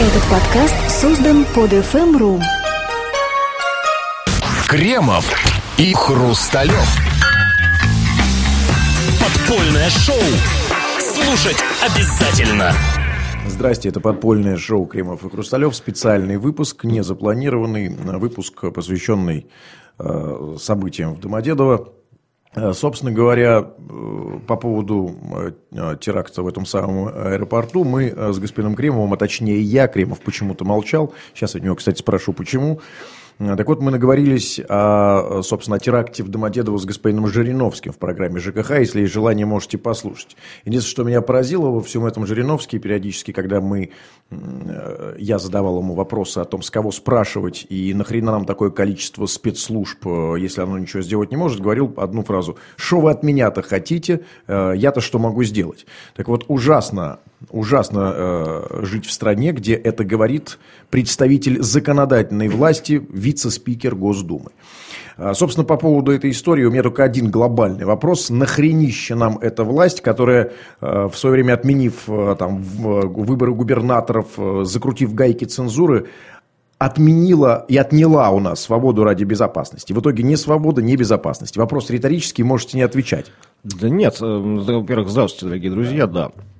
Этот подкаст создан под FM.ru. Кремов и Хрусталев. Подпольное шоу. Слушать обязательно. Здрасте, это подпольное шоу «Кремов и Хрусталев». Специальный выпуск, незапланированный выпуск, посвященный э, событиям в Домодедово. Э, собственно говоря, э, по поводу э, теракта в этом самом аэропорту, мы с господином Кремовым, а точнее я, Кремов почему-то молчал. Сейчас от него, кстати, спрошу, почему. Э, так вот, мы наговорились о, собственно, о теракте в Домодедово с господином Жириновским в программе ЖКХ. Если есть желание, можете послушать. Единственное, что меня поразило во всем этом Жириновский, периодически, когда мы, э, я задавал ему вопросы о том, с кого спрашивать и нахрена нам такое количество спецслужб, э, если оно ничего сделать не может, говорил одну фразу. Что вы от меня-то хотите? Я-то что могу сделать? Так вот, ужасно ужасно э, жить в стране, где это говорит представитель законодательной власти, вице-спикер Госдумы. А, собственно, по поводу этой истории у меня только один глобальный вопрос. Нахренище нам эта власть, которая э, в свое время отменив э, там, выборы губернаторов, э, закрутив гайки цензуры, отменила и отняла у нас свободу ради безопасности. В итоге ни свобода, ни безопасности. Вопрос риторический, можете не отвечать. Да нет, во-первых, здравствуйте, дорогие друзья, да. У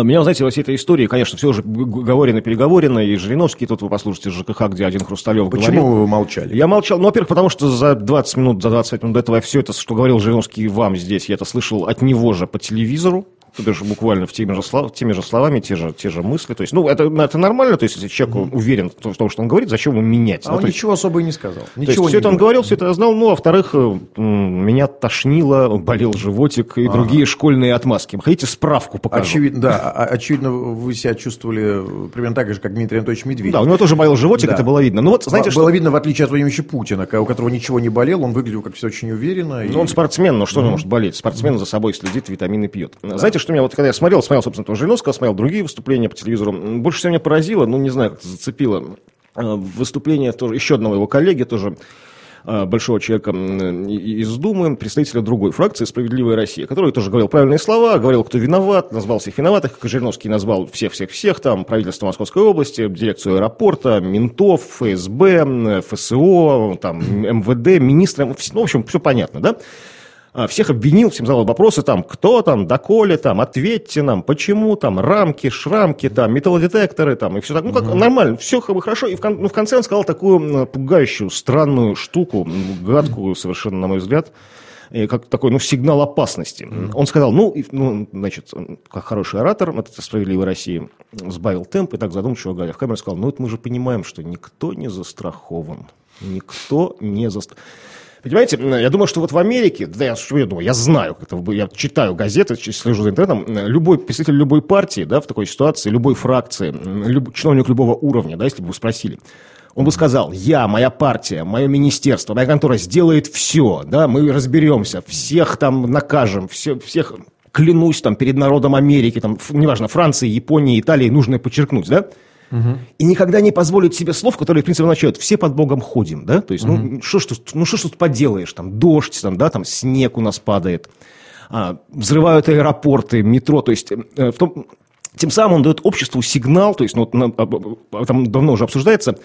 меня, знаете, во всей этой истории, конечно, все уже говорено-переговорено, и Жириновский, тут вы послушайте ЖКХ, где один Хрусталев Почему говорил. вы молчали? Я молчал, ну, во-первых, потому что за 20 минут, за 25 минут до этого все это, что говорил Жириновский вам здесь, я это слышал от него же по телевизору, то даже буквально в теми же, слов, теми же словами, те же, те же мысли. То есть, ну, это, это нормально, то есть, если человек mm-hmm. уверен в том, что он говорит, зачем ему менять? А ну, он ничего есть, особо и не сказал. Ничего есть, все это он говорил, все это я знал. Ну, а во-вторых, э, меня тошнило, болел животик и ага. другие школьные отмазки. Хотите справку покажу? Очевидно, да, а, очевидно, вы себя чувствовали примерно так же, как Дмитрий Анатольевич Медведев. Да, у него тоже болел животик, да. это было видно. Ну, вот, знаете, было что... видно, в отличие от Владимира Путина, у которого ничего не болел, он выглядел как все очень уверенно. Ну, и... он спортсмен, но что mm-hmm. он может болеть? Спортсмен за собой следит, витамины пьет. Да. Знаете, что меня, вот когда я смотрел, смотрел, собственно, тоже Жириновского, смотрел другие выступления по телевизору. Больше всего меня поразило, ну, не знаю, как зацепило, э, выступление тоже, еще одного его коллеги, тоже э, большого человека из Думы, представителя другой фракции «Справедливая Россия», который тоже говорил правильные слова, говорил, кто виноват, назвал всех виноватых, как Жириновский назвал всех-всех-всех, там, правительство Московской области, дирекцию аэропорта, ментов, ФСБ, ФСО, там, МВД, министра, ну, в общем, все понятно, да? А, всех обвинил, всем задал вопросы, там, кто там, доколе, там, ответьте нам, почему, там, рамки, шрамки, там, металлодетекторы, там, и все так, ну, как угу. нормально, все как бы хорошо, и в, кон- ну, в конце он сказал такую пугающую, странную штуку, гадкую совершенно, на мой взгляд, как такой, ну, сигнал опасности. Mm-hmm. Он сказал, ну, и, ну, значит, как хороший оратор, это «Справедливой России», сбавил темп и так задумчиво говоря в камеру сказал, ну, это мы же понимаем, что никто не застрахован. Никто не застрахован. Понимаете, я думаю, что вот в Америке, да я что я думаю, я знаю, как это, я читаю газеты, слежу за интернетом, любой представитель любой партии, да, в такой ситуации, любой фракции, люб, чиновник любого уровня, да, если бы вы спросили, он бы сказал, я, моя партия, мое министерство, моя контора сделает все, да, мы разберемся, всех там накажем, все, всех клянусь там перед народом Америки, там, неважно, Франции, Японии, Италии, нужно подчеркнуть, да, Угу. И никогда не позволить себе слов, которые, в принципе, означают «все под Богом ходим», да? То есть, угу. ну, что ж тут, ну, что ж тут поделаешь, там, дождь, там, да, там, снег у нас падает, а, взрывают аэропорты, метро, то есть, э, в том, тем самым он дает обществу сигнал, то есть, ну, там давно уже обсуждается,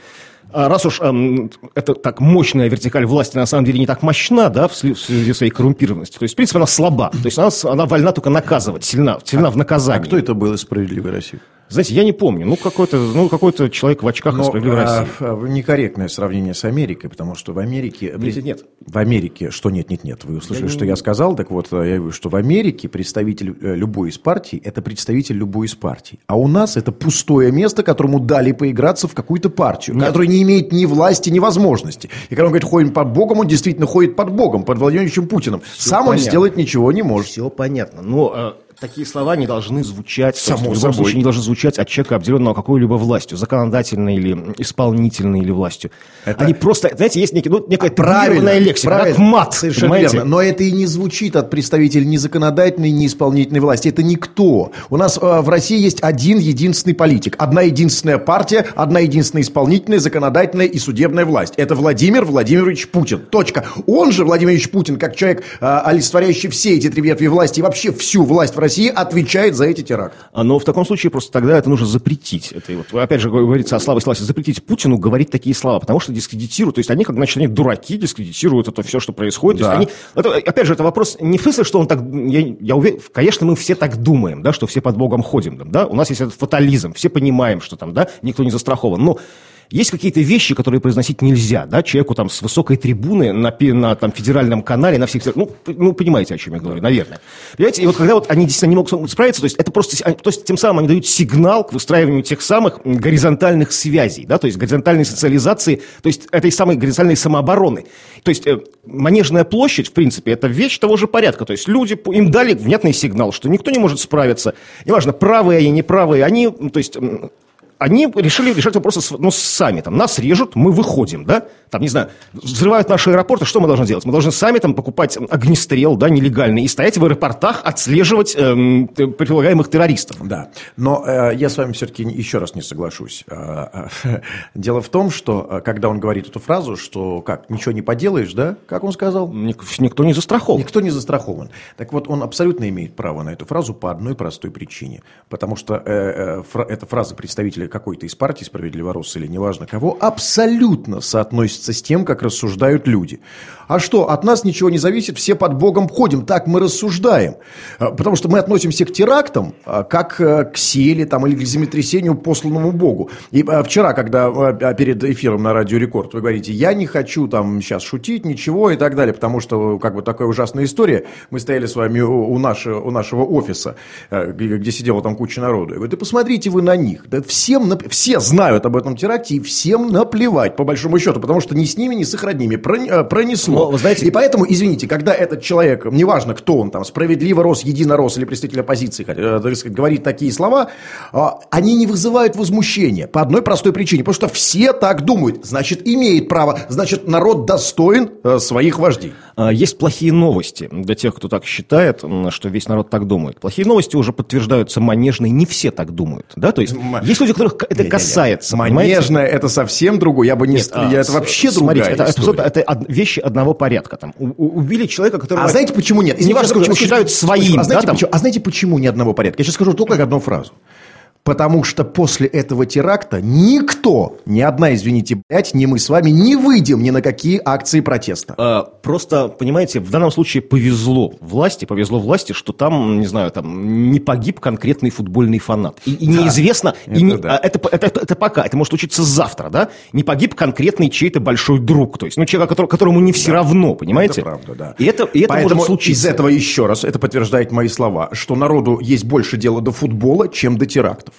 раз уж эм, это так мощная вертикаль власти на самом деле не так мощна, да, в связи своей коррумпированности, то есть, в принципе, она слаба, то есть, она, она вольна только наказывать, сильна, сильна а, в наказании. А кто это был из «Справедливой России»? Знаете, я не помню. Ну, какой-то ну, какой человек в очках Но, из «Справедливой а, России». А, некорректное сравнение с Америкой, потому что в Америке... Нет, нет. В Америке... Что нет, нет, нет. Вы услышали, я что не... я сказал? Так вот, я говорю, что в Америке представитель э, любой из партий – это представитель любой из партий. А у нас это пустое место, которому дали поиграться в какую-то партию, нет. которая не имеет ни власти, ни возможности. И когда он говорит, ходим под Богом, он действительно ходит под Богом, под Владимиром Путиным. Все Сам понятно. он сделать ничего не может. Все понятно. Но а, такие слова не должны звучать, Само в любом собой. случае не должны звучать от человека, обделенного какой-либо властью, законодательной или исполнительной или властью. Это... Они просто, знаете, есть некий, ну, некая правильная лексика, правильно, как мат, Совершенно верно. Но это и не звучит от представителей ни законодательной, ни исполнительной власти. Это никто. У нас э, в России есть один единственный политик, одна единственная партия, одна единственная исполнительная, законодательная и судебная власть. Это Владимир Владимирович Путин. Точка. Он же, Владимир Ильич Путин, как человек, э, олицетворяющий все эти три ветви власти и вообще всю власть в России, России отвечает за эти теракты. А, Но в таком случае просто тогда это нужно запретить. Это вот, опять же, говорится о слабой власти. Запретить Путину говорить такие слова, потому что дискредитируют. То есть они, как значит, они дураки, дискредитируют это все, что происходит. Да. Они, это, опять же, это вопрос не в смысле, что он так... Я, я уверен, конечно, мы все так думаем, да, что все под Богом ходим. Да? У нас есть этот фатализм, все понимаем, что там, да, никто не застрахован. Но есть какие-то вещи, которые произносить нельзя, да, человеку там с высокой трибуны на, на там, федеральном канале, на всех, ну, ну, понимаете, о чем я говорю, наверное. Понимаете, и вот когда вот они действительно не могут справиться, то есть это просто, они- то есть тем самым они дают сигнал к выстраиванию тех самых горизонтальных связей, да, то есть горизонтальной социализации, то есть этой самой горизонтальной самообороны. То есть э, Манежная площадь, в принципе, это вещь того же порядка, то есть люди, им дали внятный сигнал, что никто не может справиться, неважно, правые они, неправые, они, то есть... они решили решать вопросы ну, сами. Там, нас режут, мы выходим, да? Там, не знаю, взрывают наши аэропорты, что мы должны делать? Мы должны сами там покупать огнестрел, да, нелегальный, и стоять в аэропортах, отслеживать эм, предполагаемых террористов. Да, но э, я с вами все-таки еще раз не соглашусь. Э, э, Дело в том, что э, когда он говорит эту фразу, что как, ничего не поделаешь, да? Как он сказал? Ник- Никто не застрахован. Никто не застрахован. Так вот, он абсолютно имеет право на эту фразу по одной простой причине. Потому что э, э, фра- эта фраза представителя какой-то из партий, справедливо Росс или неважно кого, абсолютно соотносится с тем, как рассуждают люди. А что, от нас ничего не зависит, все под Богом ходим, так мы рассуждаем. А, Потому что мы относимся к терактам, а, как э, к силе там, или к землетрясению, посланному Богу. И а, вчера, когда перед эфиром на Радио Рекорд вы говорите, я не хочу там сейчас шутить, ничего и так далее, потому что как бы такая ужасная история. Мы стояли с вами у, нашего, у нашего офиса, э, где, сидела там куча народу. Я говорю, да посмотрите вы на них. Да всем, нап- все знают об этом теракте, и всем наплевать, по большому счету, потому что ни с ними, ни с их родными прони- э, пронесло. Но, вы знаете- И поэтому, извините, когда этот человек, неважно кто он там, справедливо рос, едино рос или представитель оппозиции, э, так сказать, говорит такие слова, а, они не вызывают возмущения по одной простой причине, потому что все так думают, значит, имеет право, значит, народ достоин э, своих вождей. А, Есть плохие новости для тех, кто так считает, что весь народ так думает. Плохие новости уже подтверждаются манежные, не все так думают. Да? То есть М- есть люди, которых это Не-не-не. касается. понимаете? Манежное это совсем другое. Я бы не... Нет, а, я, это вообще смотрите, другая это, это, история. это од- вещи одного порядка. Там. У- у- убили человека, который... А знаете, почему нет? Я скажу, почему считают своим. А знаете, да, почему, а знаете, почему ни одного порядка? Я сейчас скажу только одну фразу. Потому что после этого теракта никто, ни одна, извините, блядь, ни мы с вами не выйдем ни на какие акции протеста. А, Просто, понимаете, в данном случае повезло власти, повезло власти, что там, не знаю, там не погиб конкретный футбольный фанат. И, и неизвестно, и это не- да. а это, это, это- это пока, это может случиться завтра, да? Не погиб конкретный чей-то большой друг, то есть, ну, человек, который- которому не все равно, понимаете? Это правда, да. И это, и это Поэтому может случиться. из этого еще раз, это подтверждает мои слова, что народу есть больше дела до футбола, чем до терактов.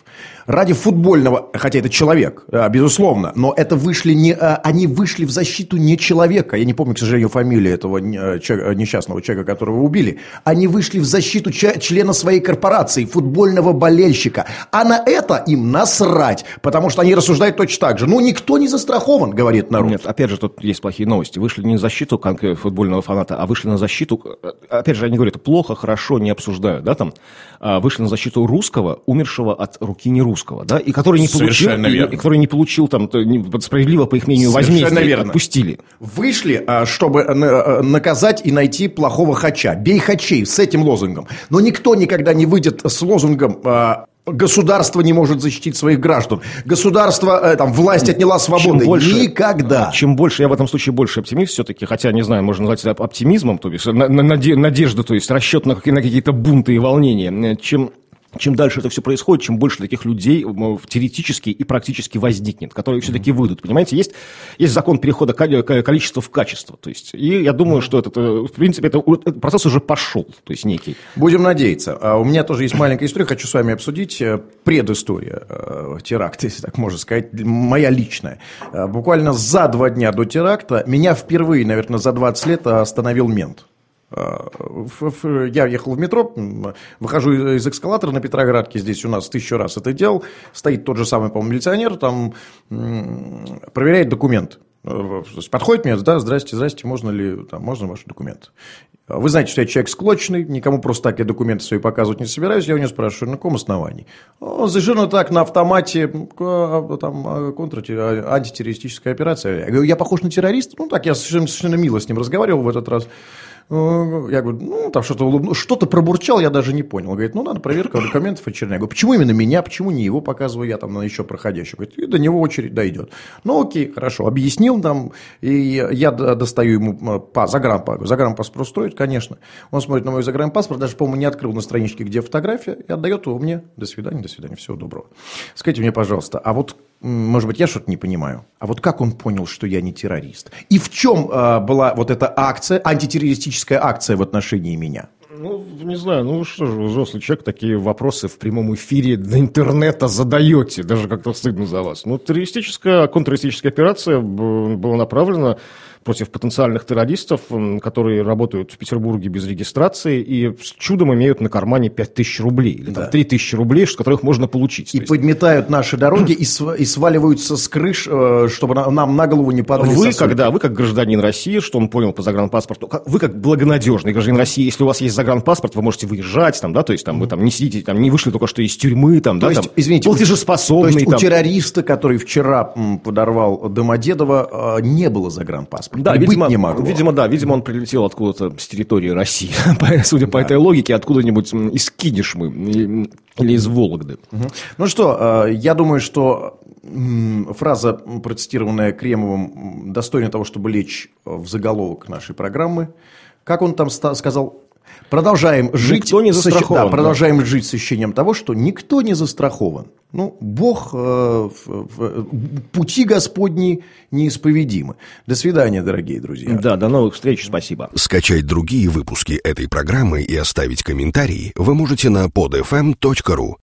Ради футбольного, хотя это человек, э, безусловно, но это вышли не, э, они вышли в защиту не человека, я не помню, к сожалению, фамилию этого э, несчастного человека, которого убили, они вышли в защиту члена своей корпорации, футбольного болельщика, а на это им насрать, потому что они рассуждают точно так же. Ну, никто не застрахован, говорит народ. Нет, опять же, тут есть плохие новости. Вышли не на защиту футбольного фаната, а вышли на защиту... Опять же, они говорят, плохо, хорошо, не обсуждают, да, там. А вышли на защиту русского, умершего от руки не русского, да, и который не получил... И- и который не получил, там, справедливо, по их мнению, возмездие, верно. отпустили. Вышли, а, чтобы а, наказать и найти плохого хача. Бей хачей с этим лозунгом. Но никто никогда не выйдет с лозунгом а, Государство не может защитить своих граждан. Государство, э, там, власть отняла свободы. Чем больше, Никогда. Чем больше, я в этом случае больше оптимист все-таки, хотя, не знаю, можно назвать это оптимизмом, то есть на- на- наде- надежда, то есть расчет на, на какие-то бунты и волнения. Э, Чем чем дальше это все происходит, чем больше таких людей теоретически и практически возникнет, которые все-таки выйдут. Понимаете, есть, есть закон перехода количества в качество. То есть, и я думаю, что этот, э, в принципе, это, этот процесс уже пошел, то есть некий. Будем надеяться. А У меня тоже есть маленькая история, хочу с вами обсудить. э, Предыстория э, теракта, если так можно сказать, моя личная. Буквально за два дня до теракта меня впервые, наверное, за 20 лет остановил мент. Э, Я ехал в метро, выхожу из эскалатора на Петроградке, здесь у нас тысячу раз это делал, стоит тот же самый, по-моему, милиционер, там проверяет документ. Э, Подходит мне, да, здрасте, здрасте, можно ли, там, можно ваш документ? Вы знаете, что я человек склочный, никому просто так я документы свои показывать не собираюсь. Я у него спрашиваю, на каком основании? Он совершенно так, на автомате, а, там, а, контрте- а, антитеррористическая операция. Я говорю, я похож на террориста? Ну, так, я совершенно, совершенно мило с ним разговаривал в этот раз. Э, Я говорю, ну, там что-то улыбну- что-то пробурчал, я даже не понял. Говорит, ну, надо проверка документов очередная. Я говорю, почему именно меня, почему не его показываю я там на еще проходящего? Говорит, и до него очередь дойдет. Ну, окей, хорошо, объяснил там, и я достаю ему э, па, загранпаспорт. Загранпаспорт устроит, конечно. Он смотрит на мой загранпаспорт, даже, по-моему, не открыл на страничке, где фотография, и отдает его мне. До свидания, до свидания, всего доброго. Скажите мне, пожалуйста, а вот, может быть, я что-то не понимаю, а вот как он понял, что я не террорист? И в чем э, была вот эта акция, антитеррористическая акция в отношении меня? Ну, не знаю, ну что же, взрослый человек, такие вопросы в прямом эфире до интернета задаете, даже как-то стыдно за вас. Ну, террористическая, контртеррористическая операция была направлена против потенциальных террористов, которые работают в Петербурге без регистрации и с чудом имеют на кармане 5000 рублей, или там Да. 3000 рублей, с которых можно получить. И есть подметают наши дороги и, св- и сваливаются с крыш, э, чтобы на- нам на голову не падали Вы, сосульки. когда, вы как гражданин России, что он понял по загранпаспорту, вы как благонадежный гражданин России, если у вас есть загранпаспорт, вы можете выезжать, там, да, то есть там, вы там не сидите, там, не вышли только что из тюрьмы, там, То да, есть, там, извините, у- платежеспособный, То есть у там. террориста, который вчера подорвал Домодедово, э, не было загранпаспорта. Да, И видимо, быть не могло. видимо, да, видимо, он прилетел откуда-то с территории России, судя по этой логике, откуда-нибудь из Кинешмы и- или из Вологды. Ну что, э, я думаю, что фраза, процитированная Кремовым, достойна того, чтобы лечь э, в заголовок нашей программы. Как он там сказал? Продолжаем жить, Никто не застрахован, да, да. продолжаем жить с ощущением того, что никто не застрахован. Ну, Бог, э, пути Господни неисповедимы. До свидания, дорогие друзья. Да, до новых встреч, спасибо. Скачать другие выпуски этой программы и оставить комментарии вы можете на podfm.ru.